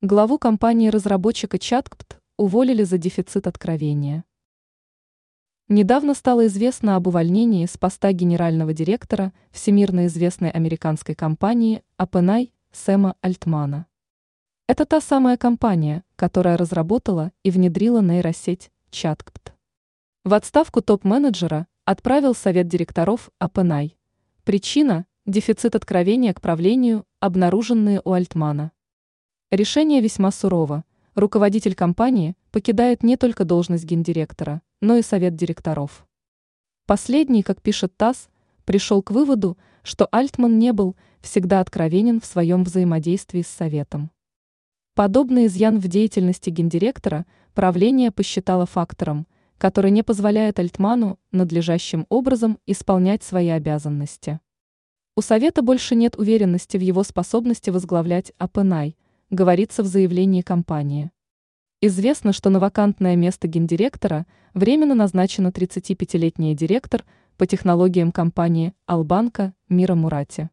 Главу компании-разработчика Чаткпт уволили за дефицит откровения. Недавно стало известно об увольнении с поста генерального директора всемирно известной американской компании OpenAI Сэма Альтмана. Это та самая компания, которая разработала и внедрила нейросеть Чаткпт. В отставку топ-менеджера отправил совет директоров OpenAI. Причина – дефицит откровения к правлению, обнаруженные у Альтмана. Решение весьма сурово. Руководитель компании покидает не только должность гендиректора, но и совет директоров. Последний, как пишет ТАСС, пришел к выводу, что Альтман не был всегда откровенен в своем взаимодействии с советом. Подобный изъян в деятельности гендиректора правление посчитало фактором, который не позволяет Альтману надлежащим образом исполнять свои обязанности. У совета больше нет уверенности в его способности возглавлять АПНАЙ – говорится в заявлении компании. Известно, что на вакантное место гендиректора временно назначена 35-летняя директор по технологиям компании «Албанка» Мира Мурати.